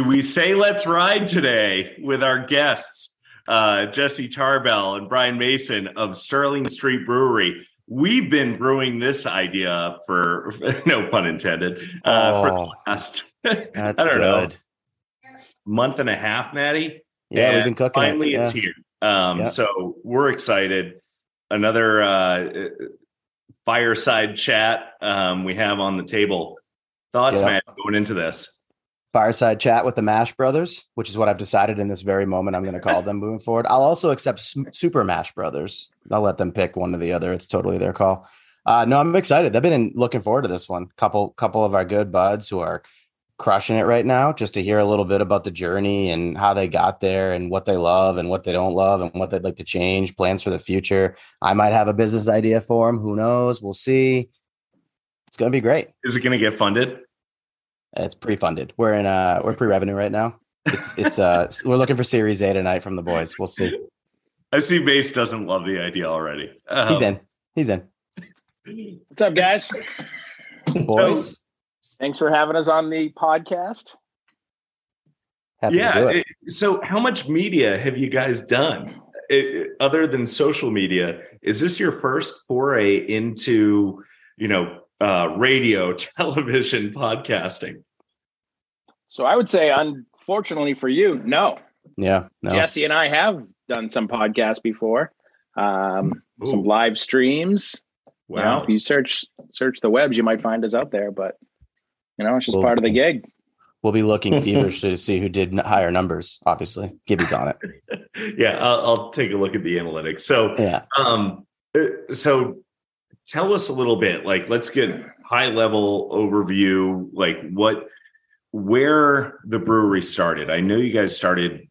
Do we say let's ride today with our guests, uh, Jesse Tarbell and Brian Mason of Sterling Street Brewery? We've been brewing this idea for no pun intended uh, Oh, for the last That's I don't know month and a half, Maddie. Yeah, we've been cooking. Finally, it. it's here. Um, Yeah. So we're excited. Another uh, fireside chat um, we have on the table. Thoughts, Yeah. Matt, going into this? Fireside chat with the Mash Brothers, which is what I've decided in this very moment. I'm going to call them moving forward. I'll also accept Super Mash Brothers. I'll let them pick one or the other. It's totally their call. Uh, no, I'm excited. I've been looking forward to this one. Couple, couple of our good buds who are crushing it right now. Just to hear a little bit about the journey and how they got there, and what they love and what they don't love, and what they'd like to change. Plans for the future. I might have a business idea for them. Who knows? We'll see. It's going to be great. Is it going to get funded? It's pre-funded. We're in uh we're pre-revenue right now. It's it's uh we're looking for Series A tonight from the boys. We'll see. I see Base doesn't love the idea already. Um, He's in. He's in. What's up, guys? Boys, Thanks for having us on the podcast. happy to yeah. do it. it- so, how much media have you guys done It- other than social media? Is this your first foray into, you know, uh, radio, television, podcasting? So I would say, unfortunately for you, no. Yeah. No. Jesse and I have done some podcasts before, um, some live streams. You know, Wow. if you search search the webs, you might find us out there. But you know, it's just Well, part of the gig. We'll be looking feverishly to see who did higher numbers. Obviously, Gibby's on it. yeah, I'll, I'll take a look at the analytics. So, Yeah. um, uh, so tell us a little bit. Like, let's get high level overview. Like, what, where the brewery started. I know you guys started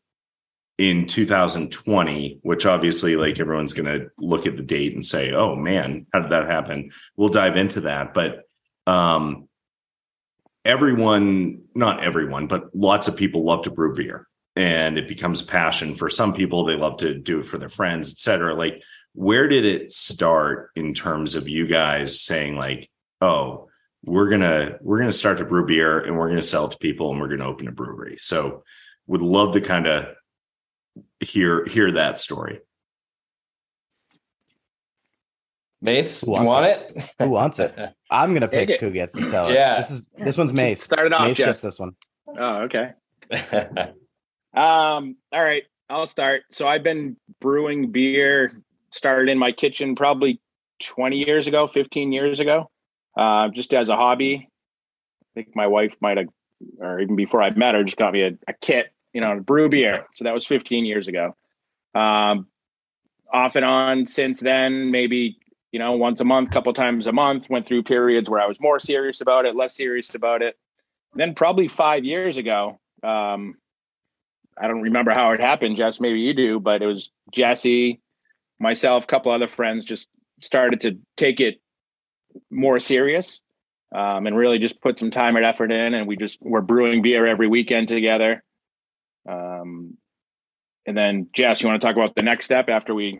in 2020, which obviously, like, everyone's going to look at the date and say, "Oh man, how did that happen?" We'll dive into that, but um, everyone, not everyone, but lots of people love to brew beer and it becomes a passion for some people they love to do it for their friends etc like where did it start in terms of you guys saying like oh we're gonna we're gonna start to brew beer and we're gonna sell it to people and we're gonna open a brewery so would love to kind of hear hear that story Mace, Who you wants want it? Who wants it? I'm gonna pick Take it. who gets to tell it. Yeah. This is this one's Mace. Start it off, Mace Jeff. gets this one. Oh, okay. Um, all right, I'll start. So I've been brewing beer, started in my kitchen probably 20 years ago, 15 years ago, uh, just as a hobby. I think my wife might have, or even before I met her, just got me a, a kit, you know, to brew beer. So that was 15 years ago. Um, off and on since then, maybe, you know, once a month, couple times a month, went through periods where I was more serious about it, less serious about it. Then probably five years ago, um, I don't remember how it happened, Jess. Maybe you do, but it was Jesse, myself, a couple other friends just started to take it more serious um, and really just put some time and effort in. And we just were brewing beer every weekend together. Um, and then, Jess, you want to talk about the next step after we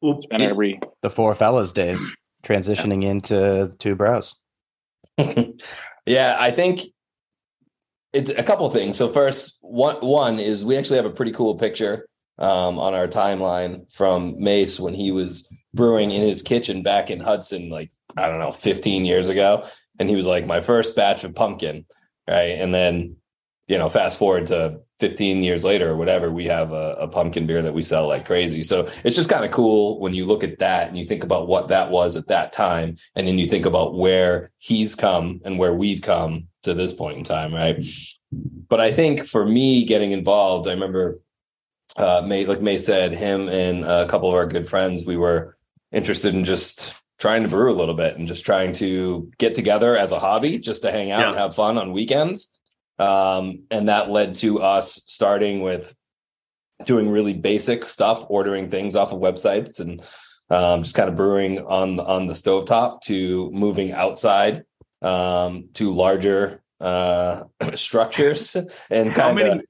well spend it- every The four fellas days transitioning into two bros. yeah, I think it's a couple things. So first, one one is we actually have a pretty cool picture um, on our timeline from Mace when he was brewing in his kitchen back in Hudson, like I don't know, 15 years ago, and he was like my first batch of pumpkin, right? And then you know, fast forward to 15 years later or whatever, we have a, a pumpkin beer that we sell like crazy. So it's just kind of cool when you look at that and you think about what that was at that time. And then you think about where he's come and where we've come to this point in time. Right. But I think for me getting involved, I remember uh, May, like May said, him and a couple of our good friends, we were interested in just trying to brew a little bit and just trying to get together as a hobby, just to hang out Yeah. and have fun on weekends. Um, and that led to us starting with doing really basic stuff, ordering things off of websites and um, just kind of brewing on on the stovetop to moving outside um, to larger uh, structures and kind of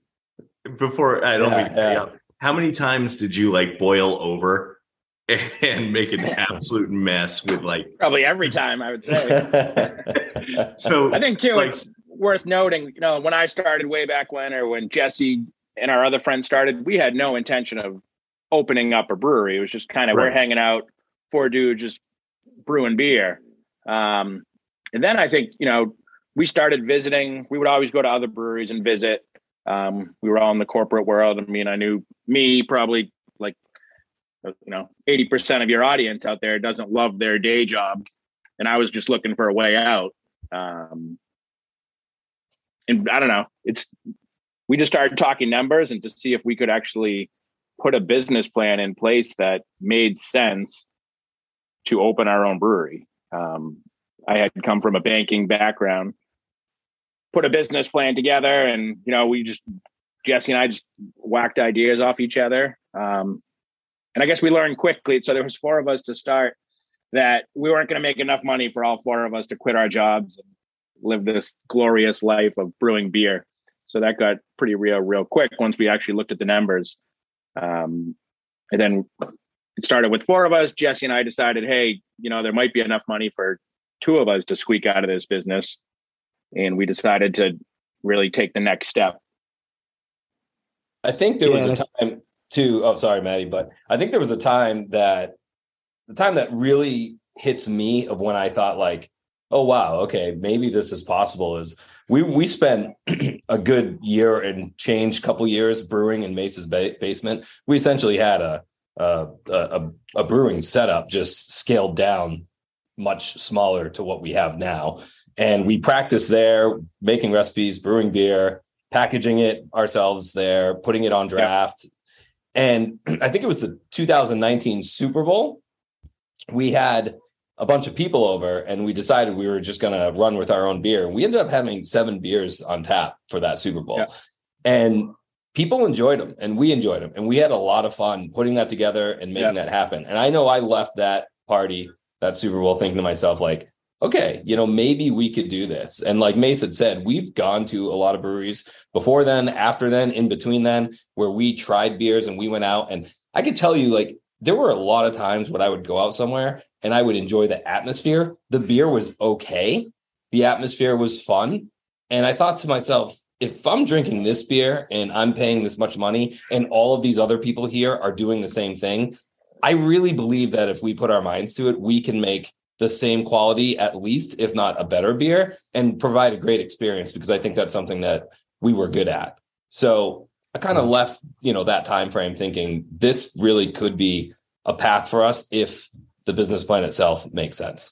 before i don't Yeah, mean to yeah. how many times did you like boil over and make an absolute mess with like Probably every time I would say. so I think too, like- it's worth noting, you know, when I started way back when, or when Jesse and our other friends started, we had no intention of opening up a brewery. It was just kind of we're hanging out, four dudes just brewing beer. Um, and then I think, you know, we started visiting. We would always go to other breweries and visit. Um, we were all in the corporate world. I mean, I knew me probably like, you know, 80% of your audience out there doesn't love their day job. And I was just looking for a way out. Um, and I don't know, it's, we just started talking numbers and to see if we could actually put a business plan in place that made sense to open our own brewery. Um, I had come from a banking background, put a business plan together, and you know, we just Jesse and I just whacked ideas off each other. Um, and I guess we learned quickly. So there was four of us to start that we weren't going to make enough money for all four of us to quit our jobs and live this glorious life of brewing beer. So that got pretty real, real quick once we actually looked at the numbers. Um, and then it started with four of us. Jesse and I decided, hey, you know, there might be enough money for two of us to squeak out of this business. And we decided to really take the next step. I think there was a time too. Oh, sorry, Maddie, but I think there was a time that the time that really hits me of when I thought like, oh wow, okay, maybe this is possible. Is we we spent a good year and change, couple years brewing in Mace's ba- basement. We essentially had a a, a a brewing setup just scaled down much smaller to what we have now. And we practiced there making recipes brewing beer packaging it ourselves there putting it on draft. And i think it was the 2019 super bowl we had a bunch of people over and we decided we were just going to run with our own beer. We ended up having seven beers on tap for that super bowl. Yeah. and people enjoyed them and we enjoyed them and we had a lot of fun putting that together and making that happen. And i know i left that party that super bowl thinking to myself like okay you know maybe we could do this. And like mace had said we've gone to a lot of breweries before then after then in between then where we tried beers and we went out. And i could tell you like there were a lot of times when i would go out somewhere and i would enjoy the atmosphere. The beer was okay. The atmosphere was fun. And i thought to myself if I'm drinking this beer and I'm paying this much money and all of these other people here are doing the same thing, I really believe that if we put our minds to it, we can make the same quality, at least, if not a better beer, and provide a great experience because I think that's something that we were good at. So I kind of mm. left, you know, that time frame thinking this really could be a path for us if the business plan itself makes sense.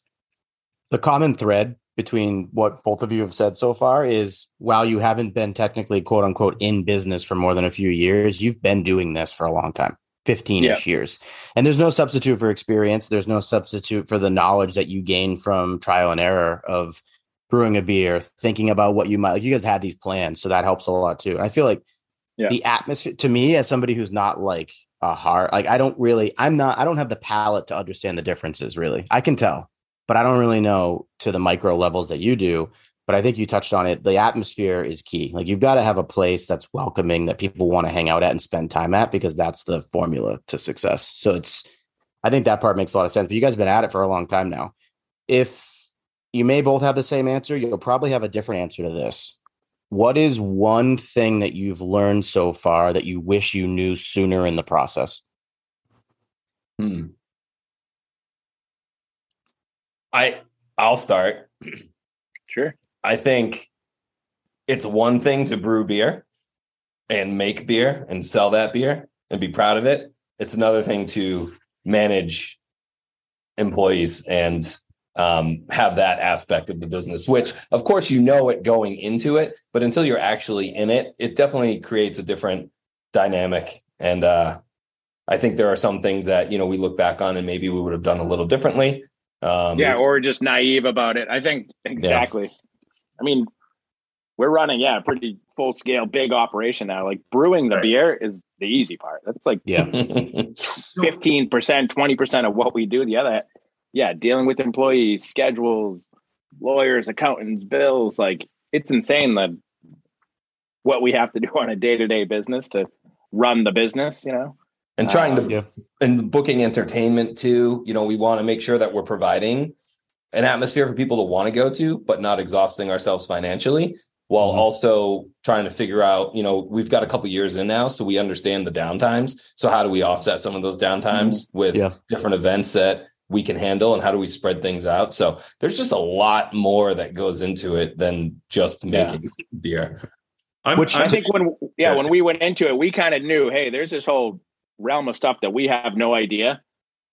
The common thread between what both of you have said so far is while you haven't been technically quote unquote in business for more than a few years, you've been doing this for a long time. 15 ish years. And there's no substitute for experience. There's no substitute for the knowledge that you gain from trial and error of brewing a beer, thinking about what you might like. You guys had these plans, so that helps a lot too. And I feel like Yeah. the atmosphere to me, as somebody who's not like a hard, like I don't really, I'm not, I don't have the palate to understand the differences really. I can tell, but I don't really know to the micro levels that you do. But I think you touched on it. The atmosphere is key. Like you've got to have a place that's welcoming that people want to hang out at and spend time at because that's the formula to success. So it's, I think that part makes a lot of sense. But you guys have been at it for a long time now. If you may both have the same answer, you'll probably have a different answer to this. What is one thing that you've learned so far that you wish you knew sooner in the process? Hmm. I I'll start. Sure. I think it's one thing to brew beer and make beer and sell that beer and be proud of it. It's another thing to manage employees and um, have that aspect of the business, which of course you know it going into it, but until you're actually in it, it definitely creates a different dynamic. And uh, I think there are some things that you know we look back on and maybe we would have done a little differently. Um, yeah, or just naive about it. I think exactly. I mean, we're running, yeah, a pretty full scale, big operation now. Like brewing the Right. beer is the easy part. That's like Yeah. 15%, 20% of what we do. The other, yeah, dealing with employees, schedules, lawyers, accountants, bills. Like it's insane that what we have to do on a day to day business to run the business, you know? and trying Um, to Yeah. and booking entertainment too. You know, we want to make sure that we're providing an atmosphere for people to want to go to, but not exhausting ourselves financially, while Mhm. also trying to figure out. You know, we've got a couple years in now, so we understand the downtimes. So how do we offset some of those downtimes with Yeah. different events that we can handle, and how do we spread things out? So there's just a lot more that goes into it than just Yeah. making beer. I'm, Which I'm- I think when yeah, Yes. when we went into it, we kind of knew, hey, there's this whole realm of stuff that we have no idea.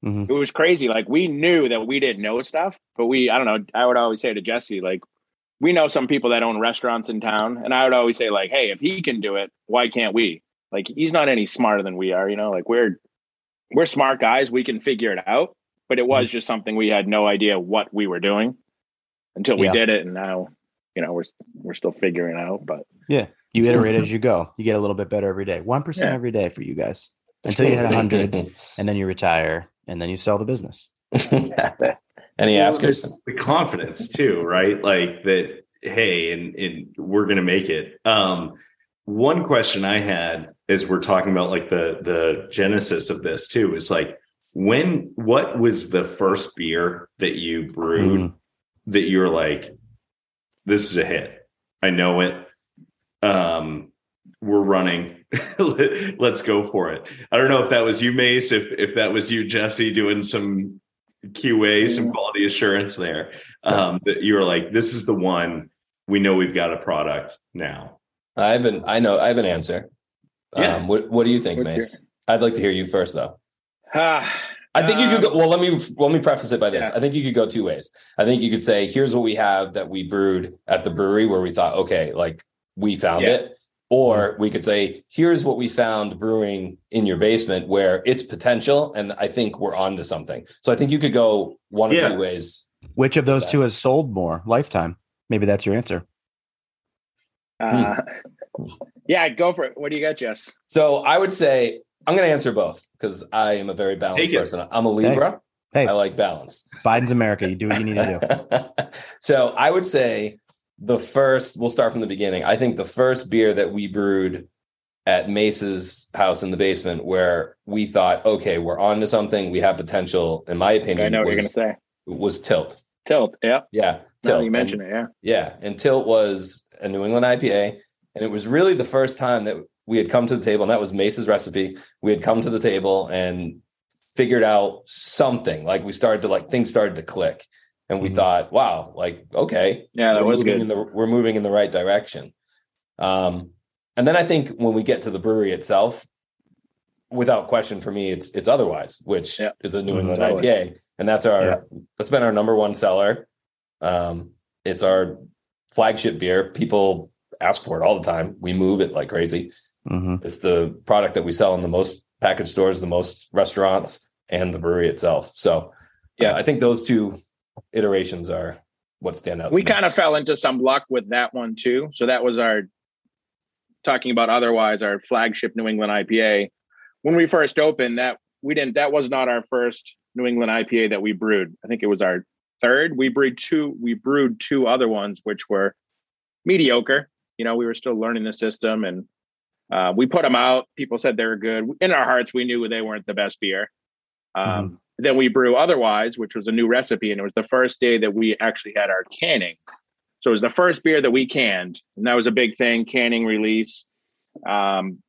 Mhm. It was crazy. Like we knew that we didn't know stuff, but we I don't know. I would always say to Jesse, like, we know some people that own restaurants in town, and I would always say, like, hey, if he can do it, why can't we? Like he's not any smarter than we are, you know, like we're we're smart guys, we can figure it out. But it was just something we had no idea what we were doing until we Yeah. did it, and now, you know, we're we're still figuring it out. But yeah, You iterate as you go. You get a little bit better every day. 1% Yeah. every day for you guys until you hit 100 and then you retire and then you sell the business. Any Well, askers? there's the confidence too, right? Like that, hey, and, and we're gonna make it. Um, one question I had as we're talking about like the the genesis of this too is like when what was the first beer that you brewed Mhm. that you're like, this is a hit. I know it. Um, we're running. Let's go for it. I don't know if that was you, Mace, if if that was you, Jesse, doing some QA, some quality assurance there. Um, that you were like, this is the one. We know we've got a product now. I have an I know I have an answer. Yeah. Um, what what do you think, Mace? I'd like to hear you first though. ah, I think you could Um, go well let me let me preface it by this. Yeah. I think you could go two ways. I think you could say here's what we have that we brewed at the brewery where we thought okay, like we found Yeah. it. Or we could say here's what we found brewing in your basement where it's potential and I think we're on to something. So I think you could go one Yeah. of two ways. Which of those two has sold more? Lifetime. Maybe that's your answer. Uh, yeah, go for it. What do you got, Jess? So I would say I'm going to answer both because I am a very balanced person. I'm a Libra. Hey. I like balance. Biden's America. You do what you need to do. so I would say the first, we'll start from the beginning. I think the first beer that we brewed at Mace's house in the basement, where we thought, okay, we're on to something, we have potential, in my opinion, I know what you're was, gonna say. was Tilt. Tilt. Yeah. Yeah. Tilt. you And- it, yeah. yeah, and Tilt was a New England IPA, and it was really the first time that we had come to the table, and that was Mace's recipe. We had come to the table and figured out something. Like we started to like things started to click, and we Mhm. thought, "Wow, like okay, Yeah, that was moving good. In the, we're moving in the right direction." Um, and then I think when we get to the brewery itself, without question, for me, it's it's otherwise, which Yeah. is a New Mhm. England Totally. IPA, and that's our Yeah. that's been our number one seller. Um, it's our flagship beer. People ask for it all the time. We move it like crazy. hmm It's the product that we sell in the most package stores, the most restaurants, and the brewery itself. So, yeah, Yeah. I think those two iterations are what stand out. We kind of fell into some luck with that one too. So that was our talking about otherwise our flagship New England IPA. When we first opened, that we didn't that was not our first New England IPA that we brewed. I think it was our third. We brewed two, we brewed two other ones which were mediocre. You know, we were still learning the system and uh, we put them out. People said they were good. In our hearts, we knew they weren't the best beer. Um, Then we brew otherwise, which was a new recipe, and it was the first day that we actually had our canning. So it was the first beer that we canned, and that was a big thing. Canning release, um,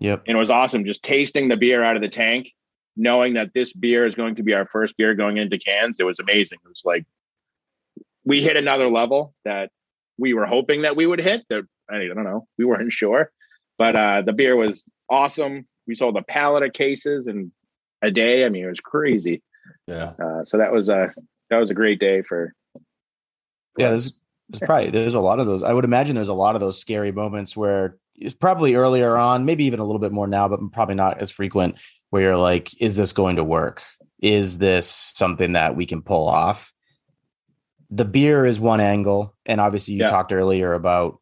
Yep. and it was awesome. Just tasting the beer out of the tank, knowing that this beer is going to be our first beer going into cans. It was amazing. It was like we hit another level that we were hoping that we would hit. That I don't know, we weren't sure, but uh, the beer was awesome. We sold a pallet of cases in a day. I mean, it was crazy. yeah. Uh, so that was a that was a great day for. Yeah, there's, there's probably there's a lot of those. I would imagine there's a lot of those scary moments where it's probably earlier on, maybe even a little bit more now, but probably not as frequent. Where you're like, is this going to work? Is this something that we can pull off? The beer is one angle, and obviously you Yeah. talked earlier about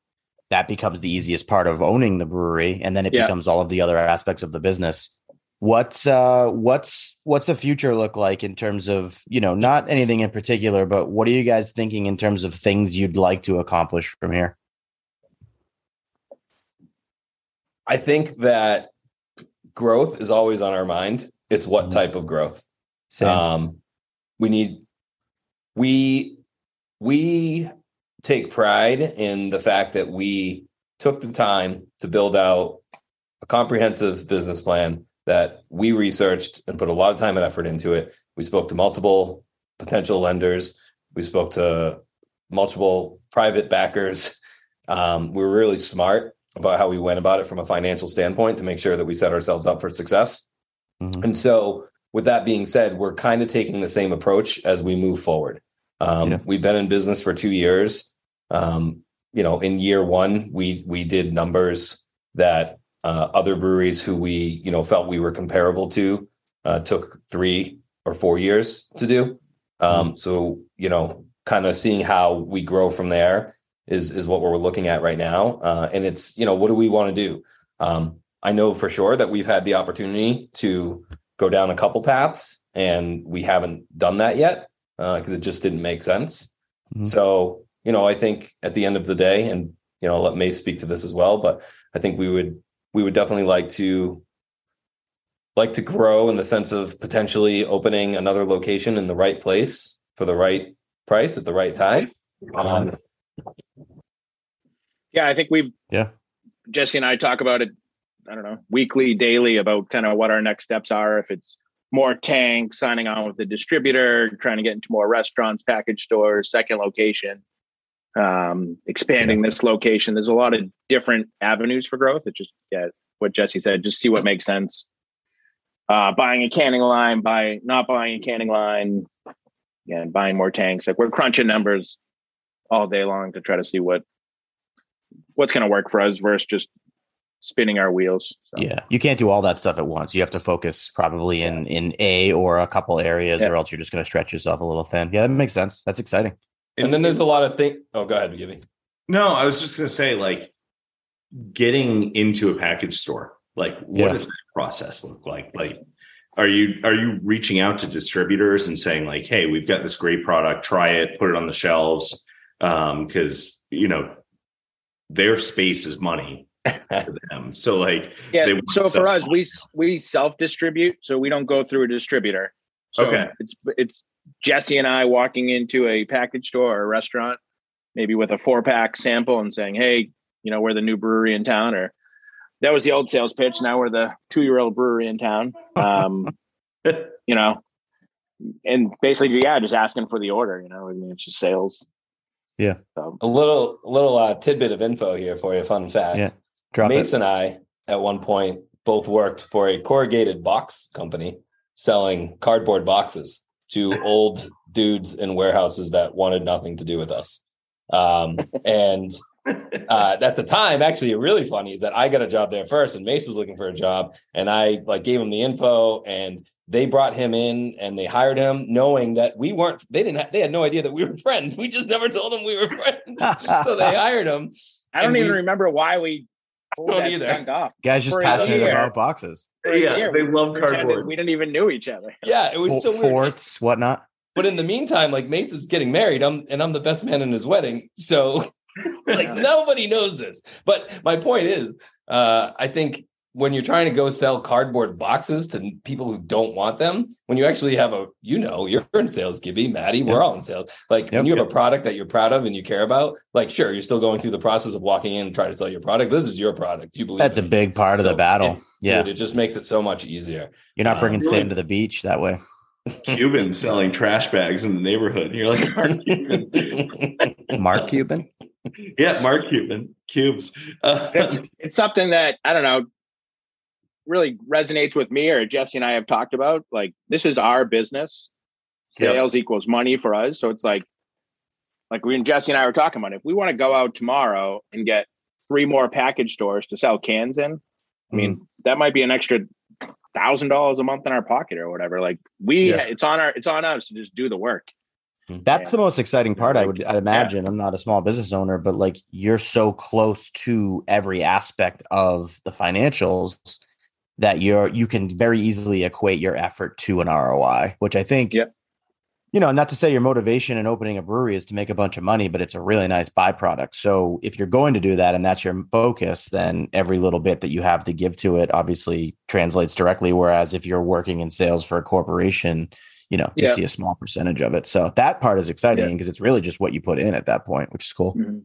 that becomes the easiest part of owning the brewery, and then it Yeah. becomes all of the other aspects of the business. What's uh what's what's the future look like in terms of, you know, not anything in particular, but what are you guys thinking in terms of things you'd like to accomplish from here? I think that growth is always on our mind. It's what Mhm. type of growth. Same. Um, we need we we take pride in the fact that we took the time to build out a comprehensive business plan that we researched and put a lot of time and effort into it. We spoke to multiple potential lenders. We spoke to multiple private backers. Um, we were really smart about how we went about it from a financial standpoint to make sure that we set ourselves up for success. Mhm. And so, with that being said, we're kind of taking the same approach as we move forward. Um, Yeah. We've been in business for two years. Um, you know, in year one, we we did numbers that uh, other breweries who we you know felt we were comparable to uh, took three or four years to do. Um, So you know, kind of seeing how we grow from there is is what we're looking at right now. Uh, and it's you know, what do we want to do? Um, I know for sure that we've had the opportunity to go down a couple paths, and we haven't done that yet because it just didn't make sense. Mhm. So you know, I think at the end of the day, and you know, I'll let May speak to this as well, but I think we would we would definitely like to like to grow in the sense of potentially opening another location in the right place for the right price at the right time. Um, Yeah, I think we've Yeah. Jesse and I talk about it. I don't know, weekly, daily about kind of what our next steps are. If it's more tanks, signing on with the distributor, trying to get into more restaurants, package stores, second location, um, expanding this location. There's a lot of different avenues for growth. It just yeah, what Jesse said, just see what makes sense. Uh, buying a canning line, buying not buying a canning line, yeah, and buying more tanks. Like we're crunching numbers all day long to try to see what what's going to work for us versus just spinning our wheels. So, Yeah, you can't do all that stuff at once. You have to focus probably in in a or a couple areas, Yeah. or else you're just going to stretch yourself a little thin. Yeah, that makes sense. That's exciting. And then there's a lot of things. Oh, go ahead, Gibby. No, I was just going to say, like, getting into a package store, like, what Yeah. does that process look like? Like, are you are you reaching out to distributors and saying, like, hey, we've got this great product, try it, put it on the shelves, um, because you know their space is money to them. So, like, yeah. They So for us, we we self distribute, so we don't go through a distributor. So Okay. it's it's Jesse and I walking into a package store or a restaurant, maybe with a four pack sample, and saying, "Hey, you know, we're the new brewery in town," or that was the old sales pitch. Now we're the two year old brewery in town. Um, you know, and basically, yeah, just asking for the order. You know, I mean, it's just sales. Yeah. So, A little, a little uh, tidbit of info here for you. Fun fact. Yeah. Drop Mace it. and I, at one point, both worked for a corrugated box company selling cardboard boxes to old dudes in warehouses that wanted nothing to do with us. Um, and uh, at the time, actually, really funny is that I got a job there first, and Mace was looking for a job, and I like gave him the info, and they brought him in and they hired him, knowing that we weren't. They didn't. Ha- they had no idea that we were friends. We just never told them we were friends. so they hired him. I don't even we- remember why we pulled don't that either. off. Guys, just for passionate about boxes, yeah, Yeah, they love Pretended cardboard. We didn't even know each other. Yeah, it was Fo- so weird. forts, whatnot. But in the meantime, like Mace is getting married, I'm and I'm the best man in his wedding. So like Yeah. nobody knows this. But my point is, uh, I think when you're trying to go sell cardboard boxes to people who don't want them, when you actually have a, you know, you're in sales, Gibby, Maddie, we're all in sales. Like when Yep. you have a product that you're proud of and you care about, like sure, you're still going through the process of walking in and trying to sell your product. This is your product. You believe That's a big part of the battle. it- yeah, Dude, it just makes it so much easier. you're not bringing really- sand to the beach that way. Cuban selling trash bags in the neighborhood. You're like, Mark Cuban. Mark Cuban. yeah, Mark Cuban. Cubes. Uh, It's, it's something that I don't know really resonates with me or Jesse and I have talked about. Like this is our business. Yep. Sales equals money for us. So it's like like we and Jesse and I were talking about if we want to go out tomorrow and get three more package stores to sell cans in, I mean, mm. that might be an extra thousand dollars a month in our pocket or whatever. Like we Yeah. it's on our it's on us to just do the work. Mm. That's Yeah. the most exciting part. I would I'd imagine. I'm not a small business owner, but like you're so close to every aspect of the financials that you're you can very easily equate your effort to an ROI, which I think Yep. you know, not to say your motivation in opening a brewery is to make a bunch of money, but it's a really nice byproduct. So if you're going to do that and that's your focus, then every little bit that you have to give to it obviously translates directly. Whereas if you're working in sales for a corporation, you know, you see a small percentage of it. So that part is exciting because it's really just what you put in at that point, which is cool. Mhm.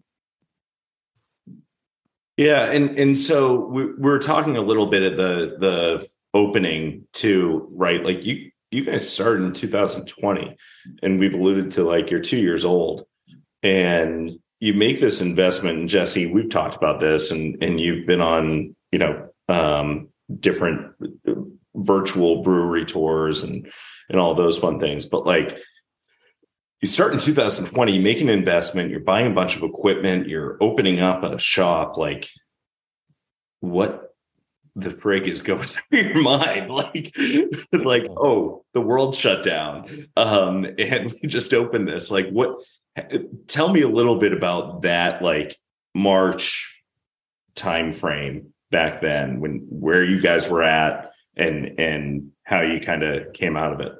Yeah, and and so we, we were talking a little bit at the the opening too, right? Like you you guys started in 2020, and we've alluded to like you're two years old, and you make this investment. And Jesse, we've talked about this, and and you've been on you know um, different virtual brewery tours and and all those fun things, but like you start in 2020 you make an investment you're buying a bunch of equipment you're opening up a shop like what the frig is going through your mind? Like like oh the world shut down um and we just opened this. Like what tell me a little bit about that like march time frame back then when where you guys were at and and how you kind of came out of it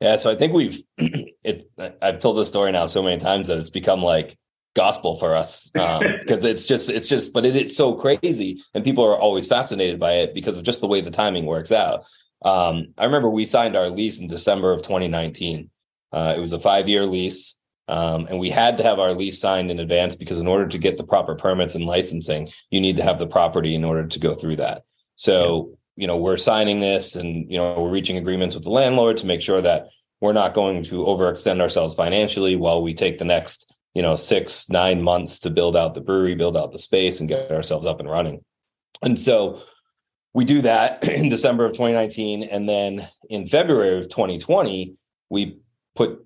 Yeah, so I think we've it. I've told this story now so many times that it's become like gospel for us because it's just it's just but it, it's so crazy and people are always fascinated by it because of just the way the timing works out. Um, I remember we signed our lease in December of 2019. Uh, it was a five year lease. Um, and we had to have our lease signed in advance because in order to get the proper permits and licensing, you need to have the property in order to go through that. So, you know, we're signing this and, you know, we're reaching agreements with the landlord to make sure that we're not going to overextend ourselves financially while we take the next, you know, six, nine months to build out the brewery, build out the space and get ourselves up and running. And so we do that in December of 2019. And then in February of 2020, we put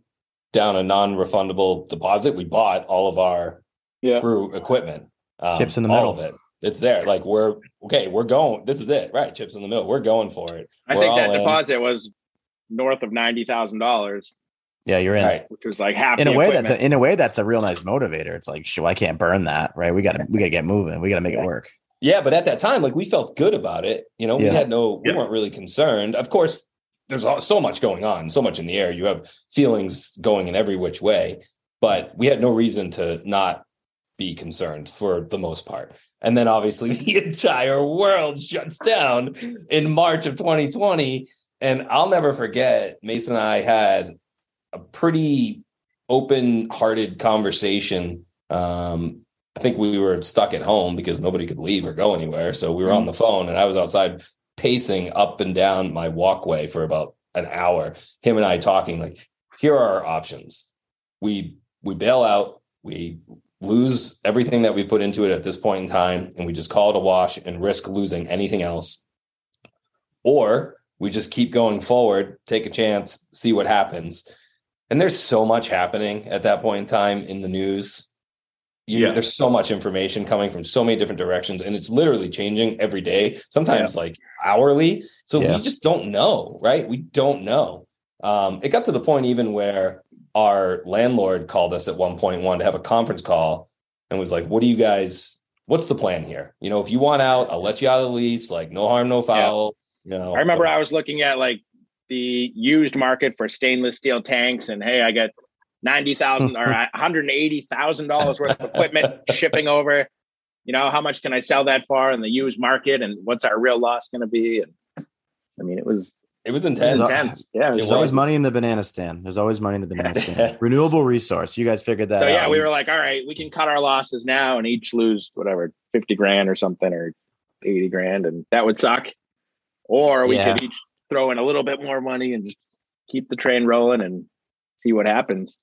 down a non-refundable deposit. We bought all of our Yeah. brew equipment. Um, Chips in the all middle. of it. It's there. Like we're okay. We're going. This is it, right? Chips in the middle. We're going for it. I We're think that in. deposit was north of ninety thousand dollars, Yeah, you're in. Right. which was like half. In the a way, that's a, in a way that's a real nice motivator. It's like, sure, I can't burn that, right? We got to we got to get moving. We got to make Yeah. it work. Yeah, but at that time, like we felt good about it. You know, we Yeah. had no, we Yeah. weren't really concerned. Of course, there's so much going on, so much in the air. You have feelings going in every which way, but we had no reason to not be concerned for the most part. And then obviously the entire world shuts down in March of 2020. And I'll never forget, Mason and I had a pretty open hearted conversation. Um, I think we were stuck at home because nobody could leave or go anywhere. So we were on the phone and I was outside pacing up and down my walkway for about an hour. Him and I talking like, here are our options. We we bail out, we lose everything that we put into it at this point in time, and we just call it a wash and risk losing anything else. Or we just keep going forward, take a chance, see what happens. And there's so much happening at that point in time in the news you, Yeah. there's so much information coming from so many different directions and it's literally changing every day sometimes like hourly so Yeah. we just don't know right we don't know um, it got to the point even where our landlord called us at one point wanted to have a conference call and was like what do you guys what's the plan here you know if you want out i'll let you out of the lease like no harm no foul you know I remember I was looking at like the used market for stainless steel tanks, and hey, I got ninety thousand or one hundred eighty thousand dollars worth of equipment shipping over. You know, how much can I sell that for in the used market, and what's our real loss going to be? And I mean, it was it was it intense was intense. Yeah, it was It There's always was. money in the banana stand. There's always money in the banana stand. Renewable resource. You guys figured that out. so out. yeah, we were like, all right, we can cut our losses now and each lose whatever fifty grand or something or eighty grand, and that would suck. Or we Yeah. could each throw in a little bit more money and just keep the train rolling and see what happens.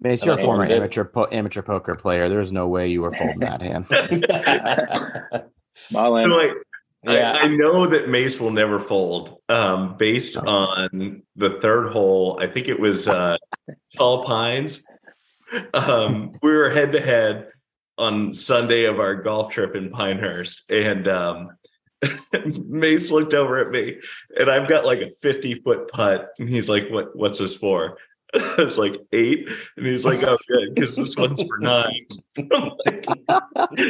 Mace, you're a former amateur po- amateur poker player. There's no way you were folding that hand. All in. So like yeah I, I know that Mace will never fold. Um, based on the third hole, I think it was uh, Tall Pines. Um, we were head to head on Sunday of our golf trip in Pinehurst, and um, Mace looked over at me, and I've got like a fifty foot putt, and he's like, "What? What's this for?" I was like eight, and he's like, "Oh, good, because this one's for nine. Like,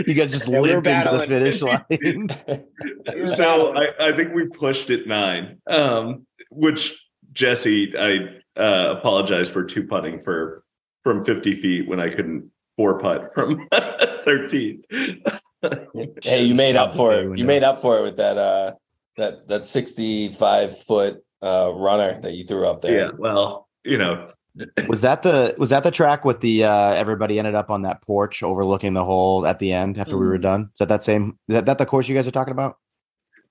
you guys just Yeah, we were limped into the finish line. so I, I think we pushed it nine, um, which Jesse, I uh, apologize for two putting for from 50 feet when I couldn't four putt from 13. hey, you made up for it. You made up for it with that uh that that 65 foot uh runner that you threw up there. Yeah, well, you know. was that the was that the track with the uh everybody ended up on that porch overlooking the hole at the end after mm. we were done? Is that that same is that, that the course you guys are talking about?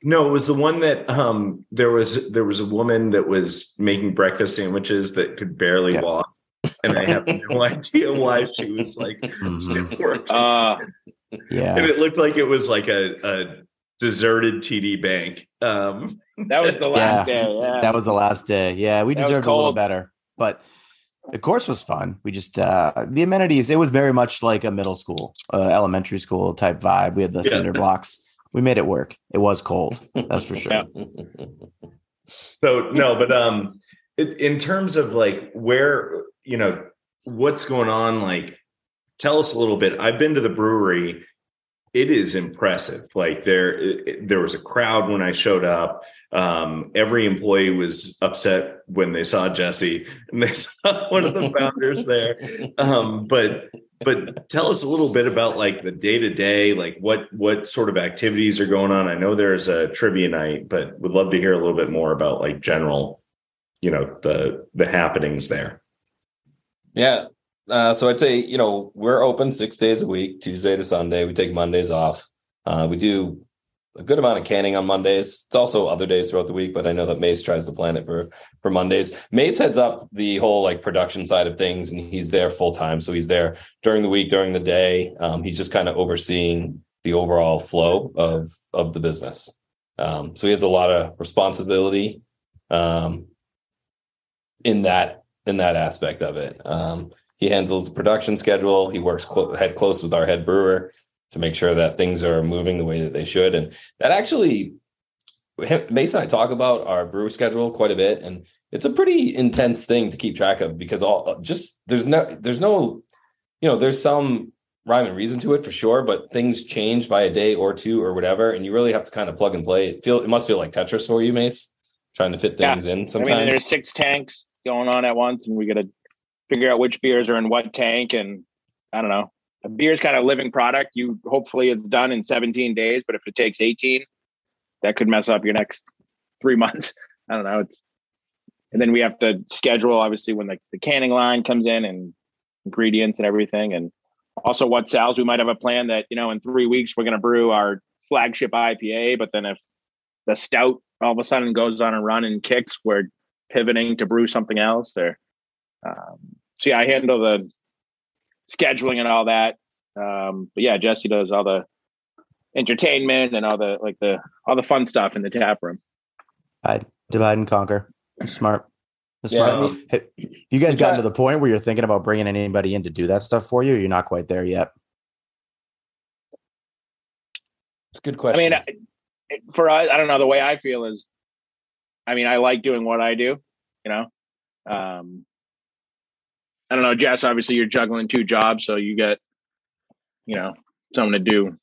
No, it was the one that um there was there was a woman that was making breakfast sandwiches that could barely yeah. walk. And I have no idea why she was like mm-hmm. still working. Uh, yeah. And it looked like it was like a, a deserted TD bank. Um that was the last yeah, day. Yeah. That was the last day. Yeah, we that deserved a little better. But the course was fun. We just uh the amenities, it was very much like a middle school, uh, elementary school type vibe. We had the yeah. cinder blocks we made it work. It was cold, that's for sure. so no, but um, it, in terms of like where you know what's going on, like tell us a little bit. I've been to the brewery. It is impressive. Like there, it, there was a crowd when I showed up. Um, every employee was upset when they saw Jesse and they saw one of the founders there. Um, but but tell us a little bit about like the day to day, like what what sort of activities are going on. I know there's a trivia night, but would love to hear a little bit more about like general, you know, the the happenings there. Yeah. Uh, so I'd say you know we're open six days a week, Tuesday to Sunday. We take Mondays off. Uh, we do a good amount of canning on Mondays. It's also other days throughout the week, but I know that Mace tries to plan it for for Mondays. Mace heads up the whole like production side of things, and he's there full time. So he's there during the week, during the day. Um, he's just kind of overseeing the overall flow of of the business. Um, so he has a lot of responsibility um, in that in that aspect of it. Um, he handles the production schedule. He works clo- head close with our head brewer to make sure that things are moving the way that they should. And that actually, Mason and I talk about our brew schedule quite a bit, and it's a pretty intense thing to keep track of because all just there's no there's no you know there's some rhyme and reason to it for sure, but things change by a day or two or whatever, and you really have to kind of plug and play. It feel it must feel like Tetris for you, Mace, trying to fit things yeah. in. Sometimes I mean, there's six tanks going on at once, and we got to figure out which beers are in what tank, and I don't know a is kind of living product. You hopefully it's done in 17 days, but if it takes 18, that could mess up your next three months. I don't know. It's and then we have to schedule obviously when the, the canning line comes in and ingredients and everything. And also what sells. We might have a plan that, you know, in three weeks we're gonna brew our flagship IPA, but then if the stout all of a sudden goes on a run and kicks, we're pivoting to brew something else. Or um, so yeah, I handle the scheduling and all that. Um, but yeah, Jesse does all the entertainment and all the like the all the fun stuff in the tap room. I divide and conquer. Smart. smart. Yeah, hey, you guys gotten to the point where you're thinking about bringing anybody in to do that stuff for you? you're not quite there yet. It's a good question. I mean, for us, I don't know. The way I feel is, I mean, I like doing what I do. You know, um, I don't know, Jess. Obviously, you're juggling two jobs, so you get, you know, something to do.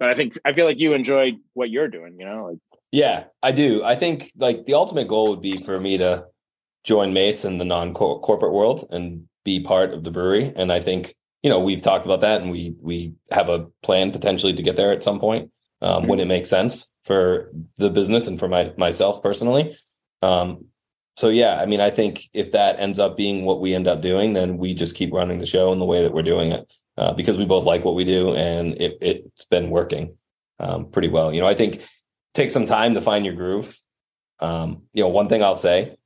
But I think I feel like you enjoy what you're doing. You know, like yeah, I do. I think like the ultimate goal would be for me to join Mace in the non-corporate world and be part of the brewery. And I think you know we've talked about that, and we we have a plan potentially to get there at some point um, mm-hmm. when it makes sense for the business and for my myself personally. Um, so yeah, I mean, I think if that ends up being what we end up doing, then we just keep running the show in the way that we're doing it uh, because we both like what we do and it, has been working um, pretty well. You know, I think take some time to find your groove. Um, you know, one thing I'll say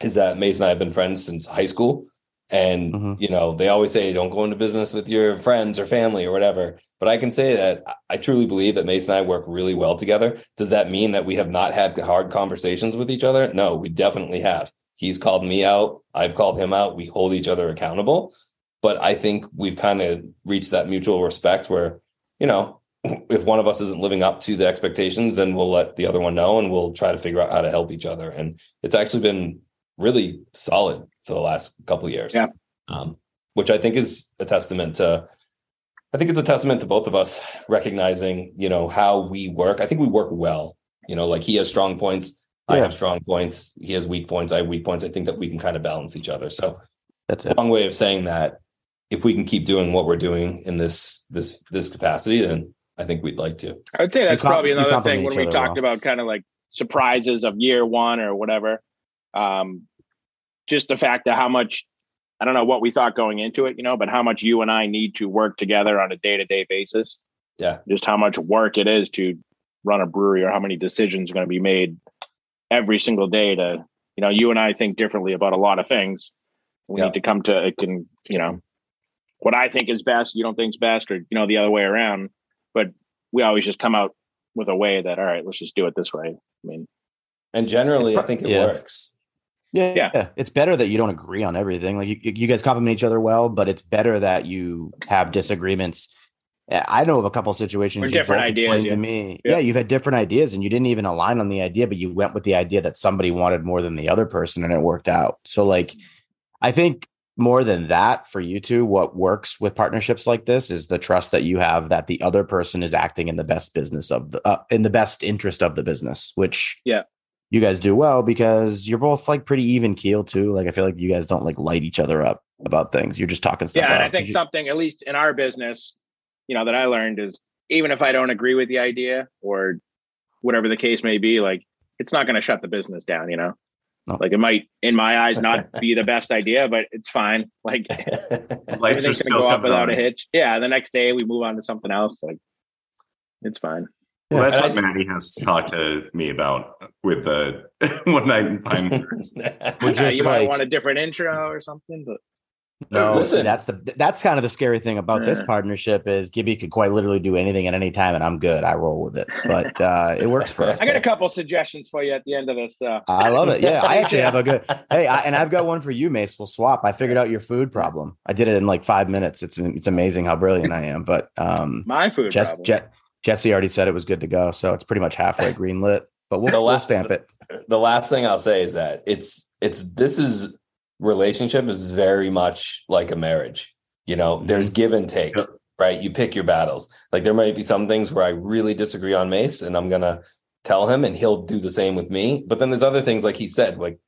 is that Mace and I have been friends since high school, and mm-hmm. you know, they always say don't go into business with your friends or family or whatever. But I can say that I truly believe that Mason and I work really well together. Does that mean that we have not had hard conversations with each other? No, we definitely have. He's called me out. I've called him out. We hold each other accountable. But I think we've kind of reached that mutual respect where, you know, if one of us isn't living up to the expectations, then we'll let the other one know and we'll try to figure out how to help each other. And it's actually been really solid for the last couple years. Yeah. Um, which I think is a testament to I think it's a testament to both of us recognizing, you know, how we work. I think we work well. You know, like he has strong points, I have strong points. He has weak points. I have weak points. I think that we can kind of balance each other. So That's a long way of saying that if we can keep doing what we're doing in this this this capacity, then I think we'd like to. I would say that's com- probably another thing when we talked well. about kind of like surprises of year one or whatever. Um, just the fact of how much I don't know what we thought going into it, you know, but how much you and I need to work together on a day to day basis. Yeah. Just how much work it is to run a brewery or how many decisions are going to be made every single day to, you know, you and I think differently about a lot of things. We Yeah. need to come to, it can, you know, what I think is best, you don't think's best, or, you know, the other way around. But we always just come out with a way that, all right, let's just do it this way. I mean, And generally, I think it yeah. works. Yeah, Yeah. yeah. It's better that you don't agree on everything. Like you, you guys compliment each other well, but it's better that you have disagreements. I know of a couple situations you different ideas, yeah. to me. Yeah. Yeah. you've had different ideas, and you didn't even align on the idea, but you went with the idea that somebody wanted more than the other person, and it worked out. So, like, I think more than that for you two, what works with partnerships like this is the trust that you have that the other person is acting in the best business of the uh, in the best interest of the business, which Yeah. You guys do well because you're both like pretty even keel too. Like I feel like you guys don't like light each other up about things. You're just talking stuff. yeah, and. I think You- something, at least in our business, you know, that I learned is even if I don't agree with the idea or whatever the case may be, like it's not going to shut the business down, you know? No. Like it might, in my eyes, not be the best idea, but it's fine. Like everything's going to go up without a hitch. Yeah. The next day we move on to something else. Like it's fine. Well, that's And what Maddie has to talk to me about with the one night in Pine. Barrens. We're just you might want a different intro or something, but no, Listen. that's the that's kind of the scary thing about this partnership is Gibby could quite literally do anything at any time, and I'm good. I roll with it, but uh, it works for us. I got a couple suggestions for you at the end of this. Uh, I love it. Yeah, I actually have a good. Hey, I, and I've got one for you, Mace. We'll swap. I figured out your food problem. I did it in like five minutes. It's it's amazing how brilliant I am. But um, my food Jess, problem. Je- Jesse already said it was good to go, so it's pretty much halfway greenlit. But we'll, The we'll last- stamp it. the last thing I'll say is that it's it's this is relationship is very much like a marriage. You know, mm-hmm. there's give and take, Yep. right? You pick your battles. Like there might be some things where I really disagree on Mace, and I'm gonna tell him, and he'll do the same with me. But then there's other things, like he said, like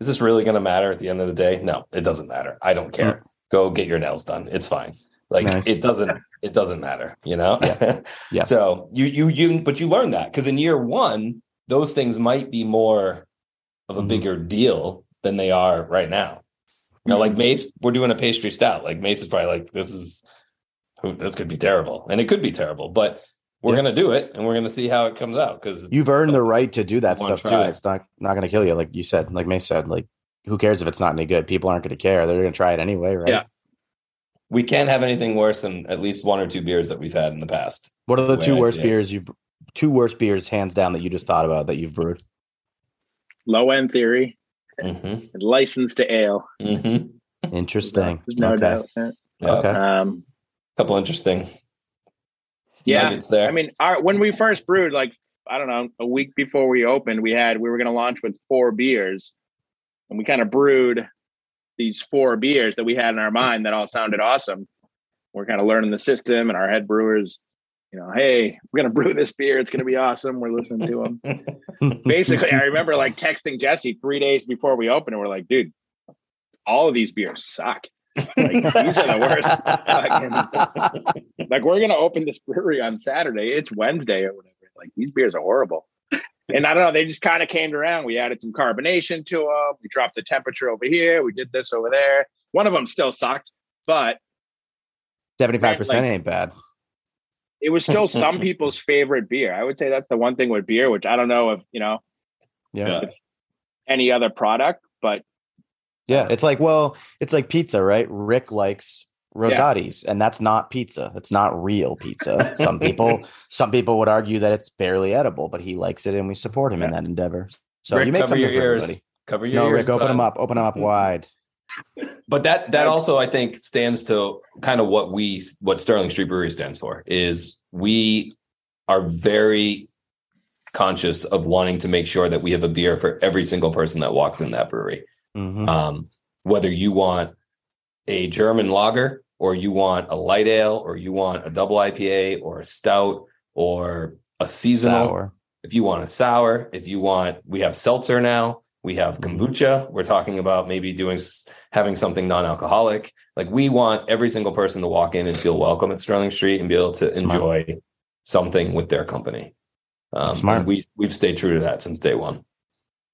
is this really gonna matter at the end of the day? No, it doesn't matter. I don't care. Mm-hmm. Go get your nails done. It's fine. Like Nice. it doesn't. It doesn't matter. You know. Yeah. Yeah. So you you you, but you learn that because in year one, those things might be more of a Mhm. bigger deal than they are right now. You know, like Mace, we're doing a pastry stout. Like Mace is probably like, this is who this could be terrible, and it could be terrible, but we're Yeah. gonna do it, and we're gonna see how it comes out because You've earned the right to do that stuff too. try. and It's not not going to kill you, like you said, like Mace said. Like, who cares if it's not any good? People aren't going to care. They're going to try it anyway, right? Yeah. We can't have anything worse than at least one or two beers that we've had in the past. What are the the two worst see it. beers you? Two worst beers, hands down, that you just thought about that you've brewed. Low end theory Mm-hmm. and license to ale. Mm-hmm. Interesting. There's no okay. doubt. Yeah. Yeah, Okay. Um, couple interesting. yeah. nuggets there. I mean, our when we first brewed, like I don't know, a week before we opened, we had we were going to launch with four beers, and we kind of brewed these four beers that we had in our mind that all sounded awesome. We're kind of learning the system, and our head brewers, you know, hey, we're going to brew this beer. It's going to be awesome. We're listening to them. Basically, I remember like texting Jesse three days before we opened, and we're like, dude, all of these beers suck. Like, these are the worst. Like we're gonna open this brewery on Saturday. It's Wednesday or whatever. Like these beers are horrible. And I don't know. They just kind of came around. We added some carbonation to them. We dropped the temperature over here. We did this over there. One of them still sucked, but Seventy-five percent like- ain't bad. it was still some people's favorite beer. I would say that's the one thing with beer, which I don't know if you know. Yeah. any other product, but Yeah, it's like well, it's like pizza, right? Rick likes Rosati's, and that's not pizza. It's not real pizza. Some people, some people would argue that it's barely edible, but he likes it, and we support him in that endeavor. So Rick, you make cover something your for ears. everybody. Cover your No, ears. Rick, open bud. them up. Open them up wide. But that that also I think stands to kind of what we what Sterling Street Brewery stands for is we are very conscious of wanting to make sure that we have a beer for every single person that walks in that brewery. Mhm. Um, whether you want a German lager or you want a light ale or you want a double IPA or a stout or a seasonal, Sour. if you want a sour, if you want, we have seltzer now. We have Mhm. kombucha. We're talking about maybe doing having something non-alcoholic. Like we want every single person to walk in and feel welcome at Sterling Street and be able to Smart. enjoy something with their company. Um, Smart. we we've stayed true to that since day one.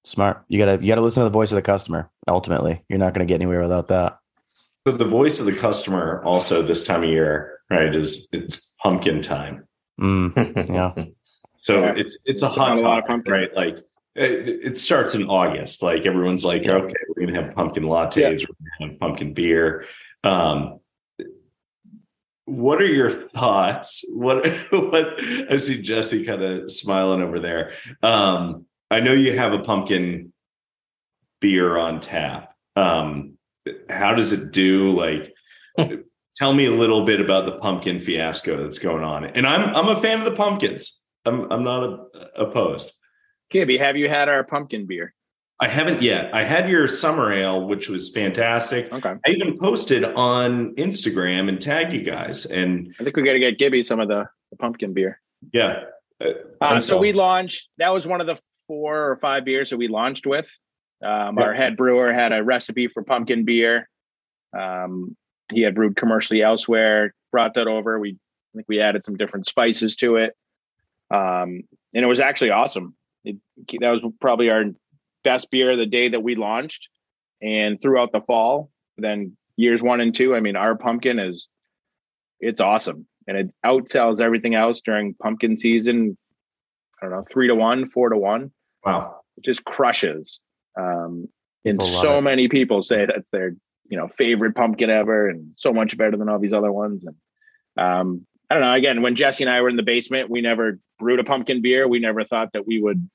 Smart. You gotta you gotta listen to the voice of the customer. Ultimately, you're not gonna get anywhere without that. So the voice of the customer also this time of year, right, is it's pumpkin time. Mm, Yeah. So Yeah. it's it's a hot not a lot of topic, pumpkin. right? Like it, it starts in August. Like everyone's like, Yeah. okay, we're gonna have pumpkin lattes, Yeah. we're gonna have pumpkin beer. Um, what are your thoughts? What what I see Jesse kind of smiling over there. Um, I know you have a pumpkin beer on tap. Um, how does it do? Like, tell me a little bit about the pumpkin fiasco that's going on. And I'm I'm a fan of the pumpkins. I'm I'm not a, opposed. Gibby, have you had our pumpkin beer? I haven't yet. I had your summer ale, which was fantastic. Okay. I even posted on Instagram and tagged you guys. And I think we got to get Gibby some of the, the pumpkin beer. yeah, uh, so so- we launched. That was one of the four or five beers that we launched with. Um, Yeah. Our head brewer had a recipe for pumpkin beer. Um, he had brewed commercially elsewhere. Brought that over. We I think we added some different spices to it, um, and it was actually awesome. It, that was probably our best beer the day that we launched, and throughout the fall. Then years one and two. I mean, our pumpkin is it's awesome, and it outsells everything else during pumpkin season I don't know, three to one, four to one. wow. It just crushes. Um, and People love so it. many people say that's their, you know, favorite pumpkin ever and so much better than all these other ones. And um, I don't know. Again, when Jesse and I were in the basement, we never brewed a pumpkin beer. We never thought that we would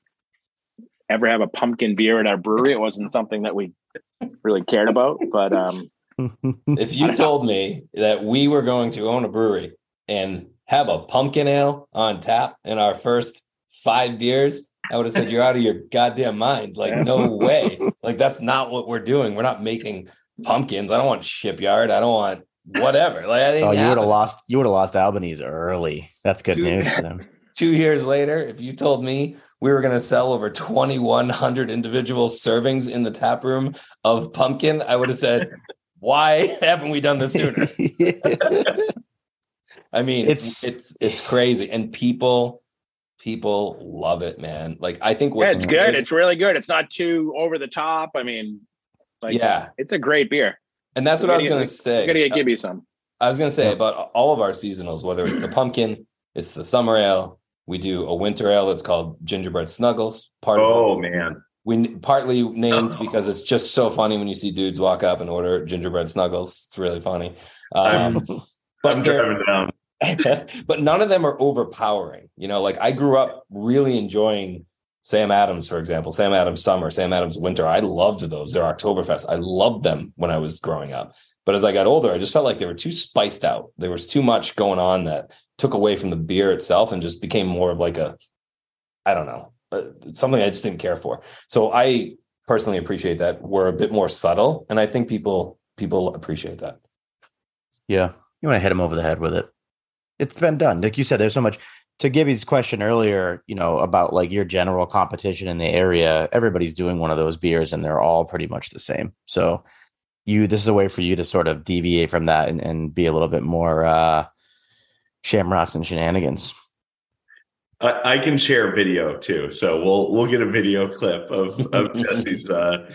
ever have a pumpkin beer at our brewery. It wasn't something that we really cared about. But um, If you told me that we were going to own a brewery and have a pumpkin ale on tap in our first five beers, I would have said you're out of your goddamn mind. Like, no way. Like, that's not what we're doing. We're not making pumpkins. I don't want shipyard. I don't want whatever. Like, I think oh, you would have lost. You would have lost Albanese early. That's good Dude. news for them. two years later, if you told me we were going to sell over 2,100 individual servings in the tap room of pumpkin, I would have said, why haven't we done this sooner? I mean, It's- it's it's it's crazy, and people people love it, man. Like I think yeah, what's it's good. It's really good. It's not too over the top. I mean, like, yeah, it's a great beer. and that's what I was going to say. to get Gibby some. I was going to say Yeah. about all of our seasonals, whether it's the pumpkin, it's the summer ale. We do a winter ale that's called Gingerbread Snuggles. Part Oh man. we partly named Oh. because it's just so funny when you see dudes walk up and order gingerbread snuggles. It's really funny. I'm- Um, I'm but they're- driving down. but none of them are overpowering. You know, like I grew up really enjoying Sam Adams, for example, Sam Adams Summer, Sam Adams Winter. I loved those. They're Oktoberfest. I loved them when I was growing up. But as I got older, I just felt like they were too spiced out. There was too much going on that took away from the beer itself and just became more of like a, I don't know, uh, something I just didn't care for. So I personally appreciate that we're a bit more subtle, and I think people people appreciate that. Yeah, you want to hit them over the head with it. It's been done, like you said. There's so much. To Gibby's question earlier, you know about like your general competition in the area. Everybody's doing one of those beers, and they're all pretty much the same. So, you this is a way for you to sort of deviate from that and, and be a little bit more uh, shamrocks and shenanigans. I, I can share video too, so we'll we'll get a video clip of of Jesse's uh,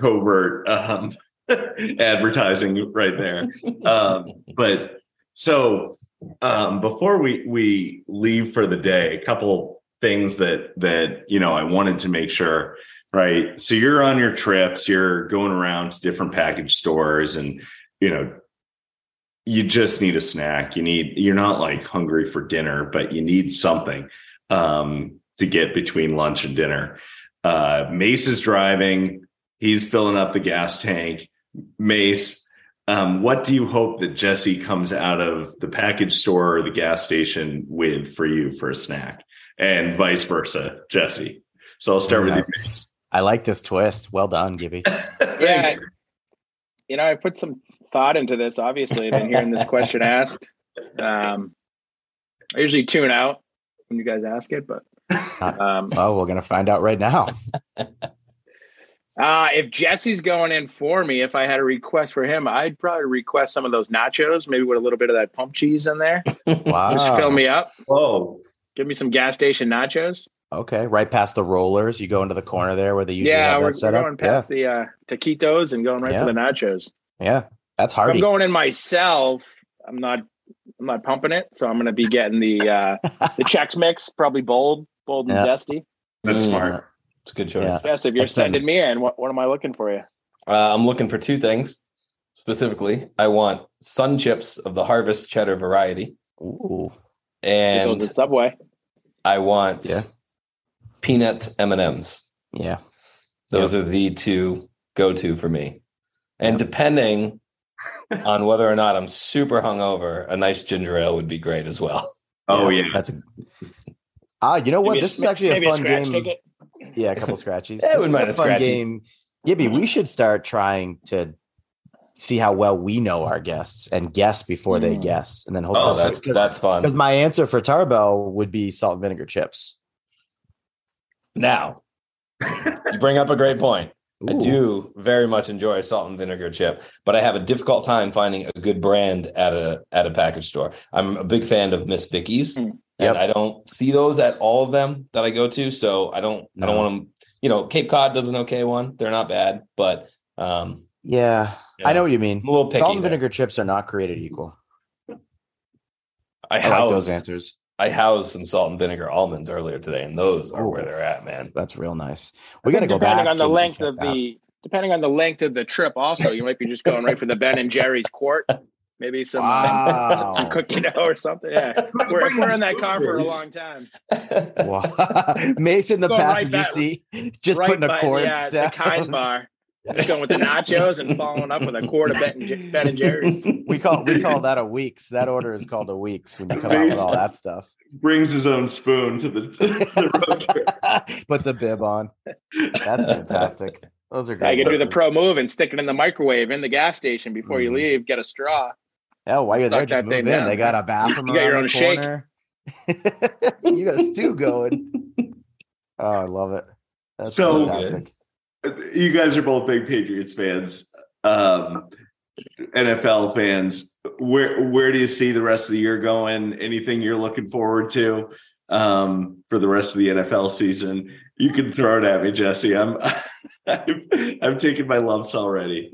covert um, advertising right there. Um, but so um, before we we leave for the day, a couple things that that you know I wanted to make sure. Right, so you're on your trips, you're going around to different package stores, and you know you just need a snack. You need you're not like hungry for dinner, but you need something um, to get between lunch and dinner. Uh, Mace is driving. He's filling up the gas tank. Mace, um, what do you hope that Jesse comes out of the package store or the gas station with for you for a snack, and vice versa, Jesse? So I'll start with you, I like this twist. Well done, Gibby. Yeah, Thanks. you know, I put some thought into this. Obviously, I've been hearing this question asked. Um, I usually tune out when you guys ask it, but Um, Oh, we're gonna find out right now. uh, if Jesse's going in for me, if I had a request for him, I'd probably request some of those nachos, maybe with a little bit of that pump cheese in there. Wow. Just fill me up. Whoa. Give me some gas station nachos. Okay, right past the rollers. You go into the corner there where they usually yeah, have we're, that set we're up. going past the uh, taquitos and going right Yeah. for the nachos. Yeah, yeah, that's hard. I'm going in myself. I'm not. I'm not pumping it, so I'm going to be getting the uh, the Chex Mix, probably bold, bold and Yeah. zesty. That's Mm. smart. It's a good choice. Yes, if you're Next time. sending me in, what, what am I looking for you? Uh, I'm looking for two things specifically. I want sun chips of the harvest cheddar variety, Ooh, and those at Subway. I want Yeah. peanut M and M's. yeah. Those are the two go to for me. And depending on whether or not I'm super hungover, a nice ginger ale would be great as well. Oh yeah. That's a. Ah, you know what? Maybe This is actually a fun scratch game. ticket. Yeah, a couple scratchies. Yeah, This wouldn't is a a fun scratchy. game. Gibby, we should start trying to see how well we know our guests and guess before they Mm. guess, and then Oh, hopefully that's that's fun. because my answer for Tarbell would be salt and vinegar chips. Now, you bring up a great point. I do very much enjoy a salt and vinegar chip, but I have a difficult time finding a good brand at a at a package store. I'm a big fan of Miss Vickie's, Mm. And Yep. I don't see those at all of them that I go to. So I don't I don't want them. You know, Cape Cod does an okay one. They're not bad, but um, Yeah, you I know what you mean. I'm a little picky Salt and there. vinegar chips are not created equal. I I like those answers. I housed some salt and vinegar almonds earlier today, and those are where they're at, man. That's real nice. We got to go depending back on the length of that. the depending on the length of the trip. Also, you might be just going right for the Ben and Jerry's quart. Maybe some, uh, Wow. some cookie dough or something. Yeah, we're, we're in that car for a long time. Wow. Mason, the Going right passenger seat, just right putting a by cord the, uh, the kind bar. Just going with the nachos and following up with a quart of Ben and, Jer- ben and Jerry's. We call we call that a weeks. That order is called a weeks when you come out with all that stuff. Brings his own spoon to the, to the road trip. Puts a bib on. That's fantastic. Those are I can do the pro move and stick it in the microwave in the gas station before you Mhm. leave. Get a straw. Hell, while you're there, just move in. down. They got a bathroom You got your around own the shake. corner. you got a stew going. Oh, I love it. That's So fantastic. you guys are both big Patriots fans, um, NFL fans. Where where do you see the rest of the year going? Anything you're looking forward to um, for the rest of the NFL season? You can throw it at me, Jesse. I'm I'm, I'm taking my lumps already.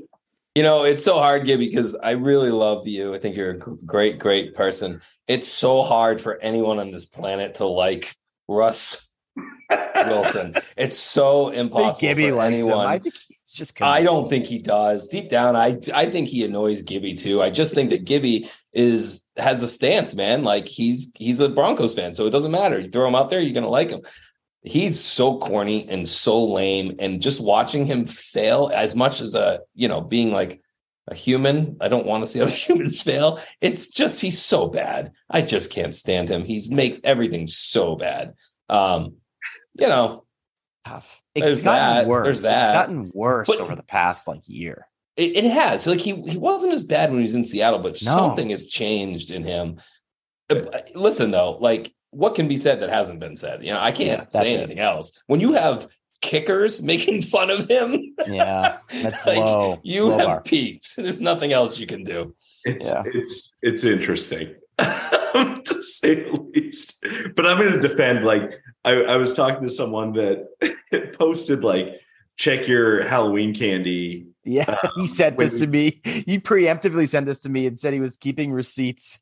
You know, it's so hard, Gibby, because I really love you. I think you're a great, great person. It's so hard for anyone on this planet to like Russ Wilson. It's so impossible Gibby for anyone. I think he's just. I don't think he does. Deep down, I I think he annoys Gibby too. I just think that Gibby is has a stance, man. Like he's he's a Broncos fan, so it doesn't matter. You throw him out there, you're gonna like him. He's so corny and so lame, and just watching him fail as much as a you know being like a human. I don't want to see other humans fail. It's just he's so bad. I just can't stand him. He makes everything so bad. Um, you know, tough. There's It's gotten that. worse. There's that. It's gotten worse But- over the past like year. It, it has. Like he he wasn't as bad when he was in Seattle, but No. something has changed in him. Uh, Listen though, like what can be said that hasn't been said? You know, I can't Yeah, that's say it. anything else. When you have kickers making fun of him, Yeah, that's like, low. you low have bar. peaked. There's nothing else you can do. It's Yeah. it's it's interesting to say the least. But I'm going to defend. Like I, I was talking to someone that posted like check your Halloween candy. Yeah, he um, sent when this to me. He preemptively sent this to me and said he was keeping receipts.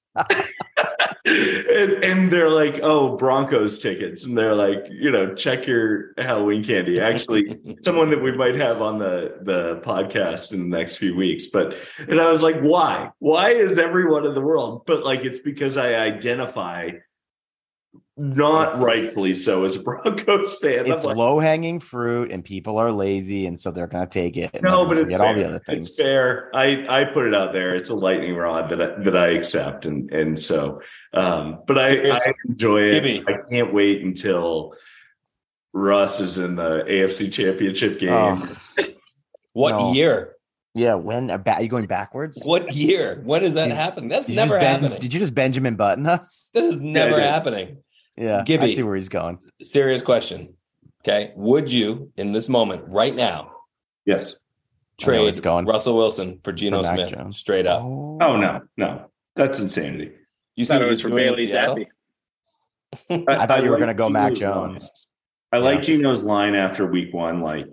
And, and they're like, oh, Broncos tickets. And they're like, you know, check your Halloween candy. Actually, someone that we might have on the the podcast in the next few weeks. But and I was like, why? Why is everyone in the world? But like, it's because I identify not It's- rightfully so as a Broncos fan. It's like, low hanging fruit, and people are lazy, and so they're going to take it. and no, but it's fair. all the other things. It's fair. I I put it out there. It's a lightning rod that I, that I accept, and and so, um, but I, I enjoy it. Maybe. I can't wait until Russ is in the AFC Championship game. Oh, What No. year? yeah, when are you going backwards? What year? When is that Did- happening? That's never ben- happening. Did you just Benjamin Button us? this is never did. happening. Yeah, I Gibby. see where he's going. Serious question. Okay. Would you, in this moment, right now, Yes. Trade it's going. Russell Wilson for Geno For Smith Jones. straight up? Oh, Oh no, no, that's insanity. You thought what it was he's for doing Bailey Zappe. I thought you were going to go Mac Geno's line. Jones. I like Yeah. Geno's line after week one, like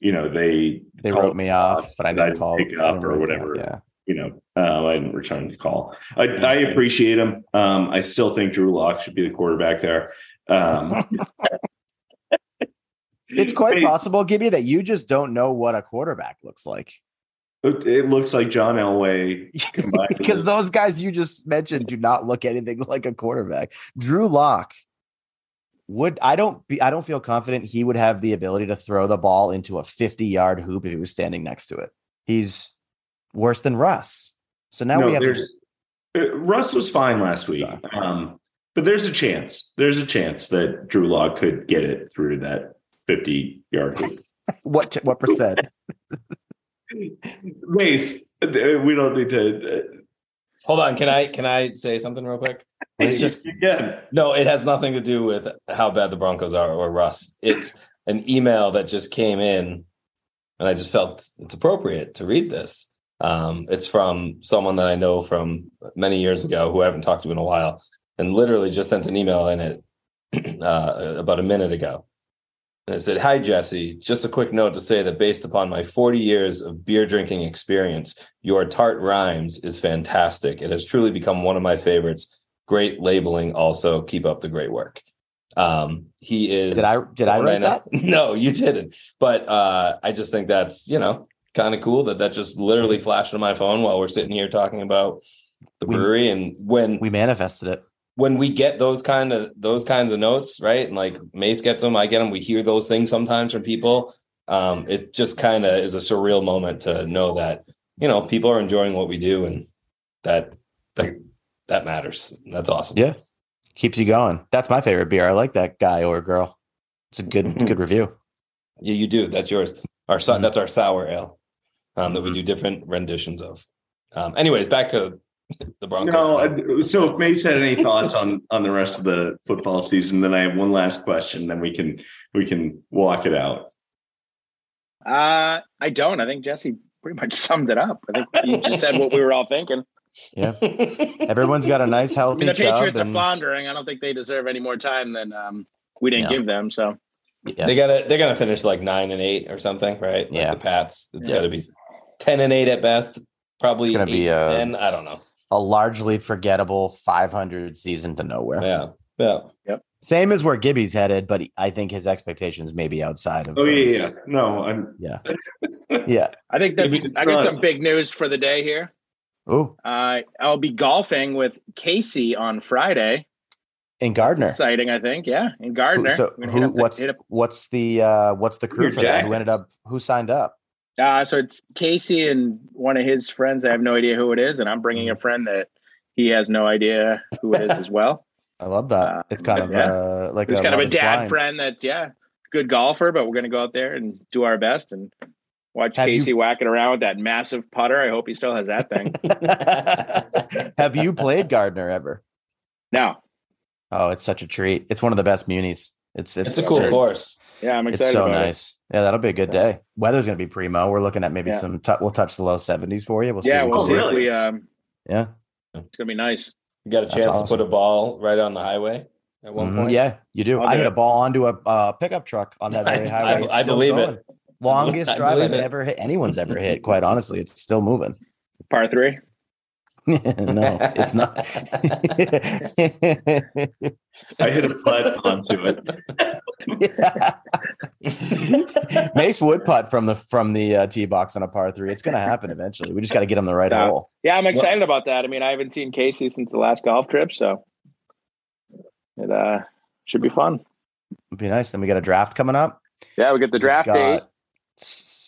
you know they They wrote me off, but I didn't call. pick I up or write- whatever. Yeah, you know, uh, I didn't return the call. I, I appreciate him. Um, I still think Drew Lock should be the quarterback there. Um, it's quite Hey, possible, Gibby, that you just don't know what a quarterback looks like. It, it looks like John Elway. because those guys you just mentioned do not look anything like a quarterback. Drew Lock would I don't be I don't feel confident he would have the ability to throw the ball into a 50 yard hoop if he was standing next to it. He's worse than Russ. So now No, we have to uh, Russ was fine last week, um, but there's a chance. There's a chance that Drew Lock could get it through that 50 yard hoop. what what percent? Mace, uh, we don't need to. Uh, Hold on. Can I can I say something real quick? It's just again. no, it has nothing to do with how bad the Broncos are or Russ. It's an email that just came in and I just felt it's appropriate to read this. Um, it's from someone that I know from many years ago who I haven't talked to in a while, and literally just sent an email in it uh, about a minute ago. And it said, Hi, Jesse. Just a quick note to say that based upon my 40 years of beer drinking experience, your tart rhymes is fantastic. It has truly become one of my favorites. Great labeling. Also, keep up the great work. Um, he is. Did I- did I write that? No, you didn't. But uh, I just think that's you know kind of cool that that just literally flashed on my phone while we're sitting here talking about the We- brewery. And when We manifested it. When we get those kind of those kinds of notes, right? And like Mace gets them, I get them. We hear those things sometimes from people. Um, it just kind of is a surreal moment to know that you know people are enjoying what we do, and that that that matters. That's awesome. Yeah. Keeps you going. That's my favorite beer. I like that guy or girl. It's a good Mhm. good review. yeah, you do. That's yours. Our Mhm. that's our sour ale um, that we do different renditions of. Um, anyways, back to the Broncos. No. I- so if Mace had any thoughts on on the rest of the football season, then I have one last question. Then we can we can walk it out. Uh, I don't. I think Jesse pretty much summed it up. I think you just said what we were all thinking. Yeah, everyone's got a nice I healthy mean, the job. Patriots are floundering. I don't think they deserve any more time than um, we didn't No. give them. So yeah. They gotta they're gonna finish like nine and eight or something, right? Like Yeah. the Pats. It's Yeah. gotta be ten and eight at best. Probably It's gonna be, uh, and I don't know. A largely forgettable 500 season to nowhere. Yeah. Yeah. Yep. Same as where Gibby's headed, but I think his expectations may be outside of. Oh yeah, those. yeah. No, I'm yeah, yeah. I think that I got some big news for the day here. Oh, Uh, I'll be golfing with Casey on Friday. In Gardner. Exciting, I think. Yeah, in Gardner. So We're gonna hit who? up the- What's what's the uh what's the crew Your for that? Who ended up? Who signed up? Uh, so it's Casey and one of his friends. I have no idea who it is, and I'm bringing a friend that he has no idea who it is as well. I love that. Uh, it's kind of yeah. uh like It's a kind of a dad Blind. friend that, yeah, good golfer, but we're going to go out there and do our best and watch Have you- Casey whacking around with that massive putter. I hope he still has that thing. Have you played Gardner ever? no, Oh, it's such a treat. It's one of the best munis. It's it's, It's a cool just- course. yeah, I'm excited. It's excited. so about nice. Yeah, that'll be a good day. Weather's gonna be primo. We're looking at maybe Yeah. some. T- we'll touch the low seventies for you. We'll It. see. Yeah, we'll see really? we. Um, Yeah. it's gonna be nice. You got a That's chance awesome. to put a ball right on the highway at one Mhm. point. Yeah, you do. I'll I do hit a ball onto a uh, pickup truck on that very highway. I- It's I still believe it. Longest I drive I've it. ever hit. Anyone's ever hit. Quite honestly, it's still moving. Par three. no, it's not. I hit a putt onto it. Mace would putt from the from the uh, tee box on a par three. It's going to happen eventually. We just got to get him the right Yeah. hole. Yeah, I'm excited about that. I mean, I haven't seen Casey since the last golf trip, so it uh should be fun. It'd be nice. Then we got a draft coming up. Yeah, we get the draft date.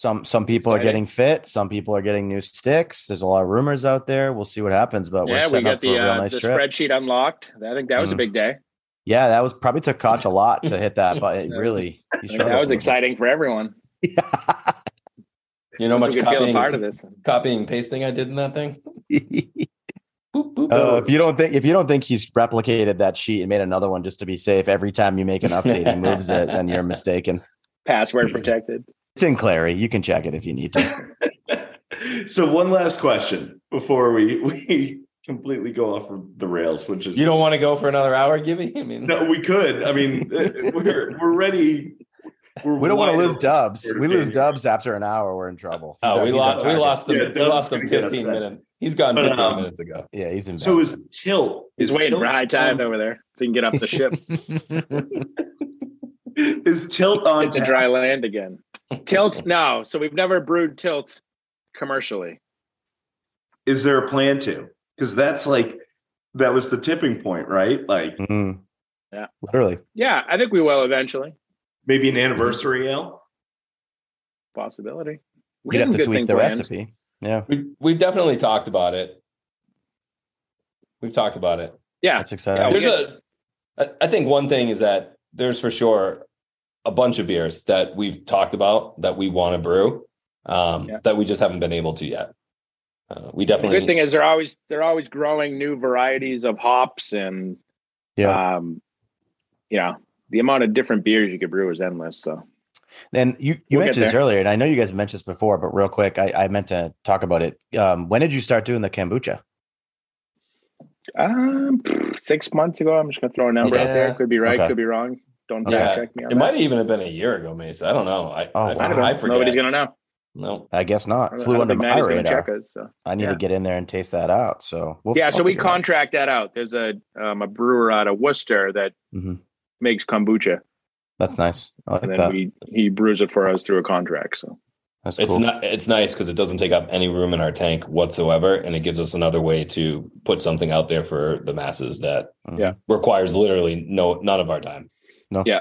Some some people are getting fit. Some people are getting new sticks. There's a lot of rumors out there. We'll see what happens, but we're Yeah, we got up for the a real uh, nice the trip. spreadsheet unlocked. I think that was a Mhm. big day. Yeah, that was probably took Koch a lot to hit that, but it really he I think struggled that was exciting for everyone. bit. You know much It's a good feeling copying, part of this. copying and pasting I did in that thing? Boop, boop, Uh, if you don't think if you don't think he's replicated that sheet and made another one just to be safe, every time you make an update, he moves it, then you're mistaken. Password protected. It's in Clary. You can check it if you need to. so one last question before we we completely go off of the rails, which is you don't want to go for another hour, Gibby? I mean, No, we could. I mean, uh, we're we're ready. We're We don't want to lose dubs. We lose dubs after an hour. We're in trouble. He's oh, our- we lost. We lost him. Yeah, we lost him gonna get 15 minutes. He's gone But, 15 um, minutes ago. Yeah, he's in. So bed. is tilt? He's is waiting tilt for high tide over there so you can get off the ship, Is tilt on hit the tap? dry land again. Tilt no. So we've never brewed tilt commercially. Is there a plan to? Because that's like that was the tipping point, right? Like Mhm. Yeah. literally. Yeah, I think we will eventually. maybe an anniversary ale. Possibility. We You'd got have to good tweak the planned. recipe. Yeah, We we've definitely talked about it. We've talked about it. Yeah, that's exciting. Yeah, There's a. I I think one thing is that there's for sure a bunch of beers that we've talked about that we want to brew, um, Yeah. that we just haven't been able to yet. Uh, we the definitely. good thing is they're always they're always growing new varieties of hops and yeah. um you know the amount of different beers you could brew is endless. So And you, you We'll mentioned this earlier, and I know you guys mentioned this before, but real quick, I, I meant to talk about it. Um, when did you start doing the kombucha? Um six months ago, I'm just gonna throw a number out there. Could be right, Okay. could be wrong. Don't Okay. fact check me on it that. might even have been a year ago, Mace. I don't know. I Oh, I, wow. I don't. I forget. Nobody's gonna know. no. I guess not. I Flew under think my radar. check us. So. I need Yeah. to get in there and taste that out. So we'll, yeah, I'll so we figure it out. contract that out. There's a um, a brewer out of Worcester that Mhm. makes kombucha, That's nice. I like and then that. we he brews it for us through a contract. So That's It's cool. not. It's nice because it doesn't take up any room in our tank whatsoever, and it gives us another way to put something out there for the masses that Mhm. Yeah. requires literally no none of our time. No. Yeah.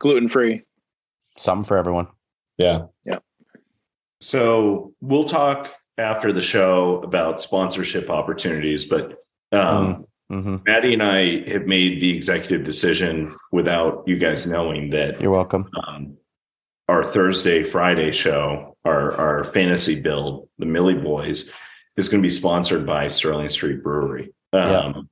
Gluten free. Something for everyone. Yeah. Yeah. So we'll talk after the show about sponsorship opportunities, but um, hmm Maddie and I have made the executive decision without you guys knowing that You're welcome. um, our Thursday, Friday show, our our fantasy build, the Millie Boys, is going to be sponsored by Sterling Street Brewery um,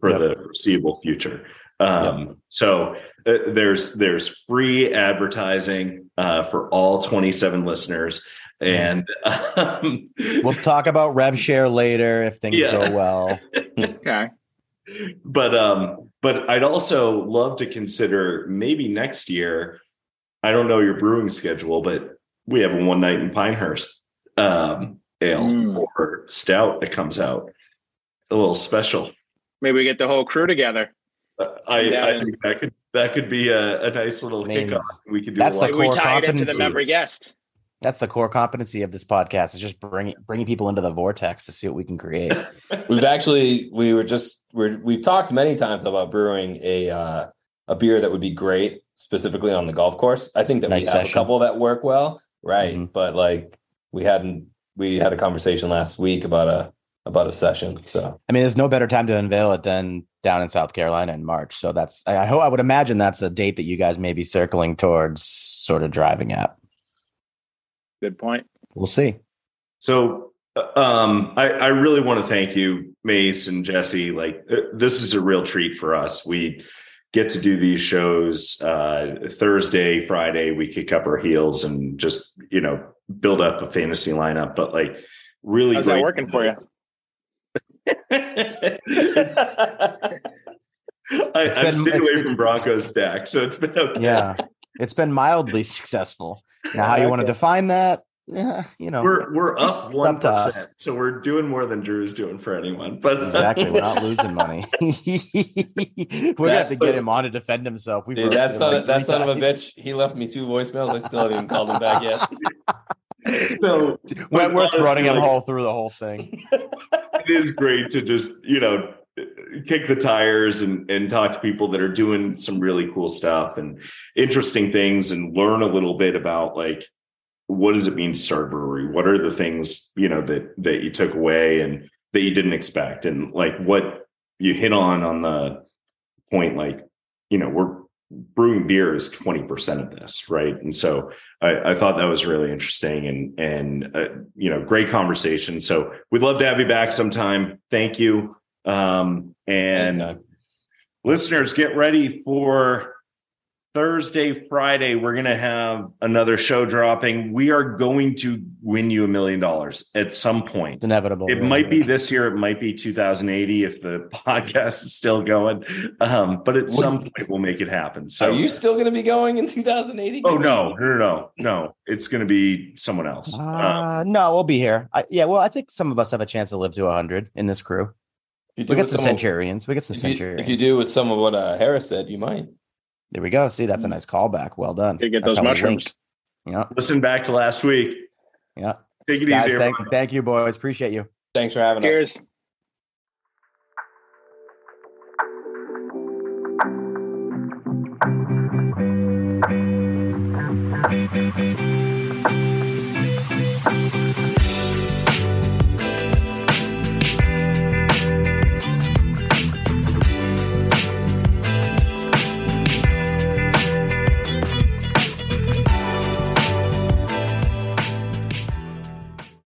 for Yep. the foreseeable future. Um, So uh, there's there's free advertising uh, for all 27 listeners, and um, We'll talk about rev share later if things Yeah. go well. Okay. but um but i'd also love to consider maybe next year i don't know your brewing schedule but we have a one night in pinehurst um ale Mm. or stout that comes out a little special Maybe we get the whole crew together. Uh, i Yeah. i think that could that could be a, a nice little I mean, kickoff we could do that's a the lot Maybe we core tie it into the competency. member guest. That's the core competency of this podcast is just bringing bringing people into the vortex to see what we can create. We've actually we were just we're we've talked many times about brewing a uh, a beer that would be great specifically on the golf course. I think that Nice we have session. a couple that work well, right? Mhm. But like we hadn't we had a conversation last week about a about a session. So I mean, there's no better time to unveil it than down in South Carolina in March. So that's I, I hope I would imagine that's a date that you guys may be circling towards, sort of driving at. Good point. We'll see. So, uh, um, I, I really want to thank you, Mace and Jesse. Like, uh, this is a real treat for us. We get to do these shows uh, Thursday, Friday. We kick up our heels and just you know build up a fantasy lineup. But like, really, How's that working for you? It's- I, It's I've been- stayed away from Broncos stack, so it's been okay. Yeah, it's been mildly successful. Now, how you want to define that? Yeah, you know, We're we're up one Up to us. so we're doing more than Drew's doing for anyone. But exactly. We're not losing money. we're gonna have to get him on to defend himself. We've dude, that son like of, that three son of a bitch, he left me two voicemails. I still haven't even called him back yet. so Wentworth's honestly, running him like, whole through the whole thing. it is great to just you know kick the tires and and talk to people that are doing some really cool stuff and interesting things and learn a little bit about like what does it mean to start a brewery? What are the things you know that that you took away and that you didn't expect? And like what you hit on on the point like you know we're brewing beer is 20% of this right? And so I, I thought that was really interesting and and uh, you know great conversation. So we'd love to have you back sometime. Thank you. Um and Anytime. listeners get ready for Thursday, Friday, we're going to have another show dropping. We are going to win you a million dollars at some point. It's inevitable. It might be this year. It might be 2080 if the podcast is still going. Um, but at some point, we'll make it happen. So, Are you still going to be going in 2080? oh no, no, no, no, no! It's going to be someone else. Uh, Uh, no, we'll be here. I, yeah, well, I think some of us have a chance to live to 100 in this crew. If you do We get with some some of- centurions. We get some If you, centurions. if you do with some of what uh, Harris said, you might. There we go. See, that's a mm. nice callback. Well done. Gotta get That's those mushrooms. link. Yeah, listen back to last week. yeah. Take it Guys, easy. thank, everyone. thank you, boys. Appreciate you. Thanks for having us. Cheers.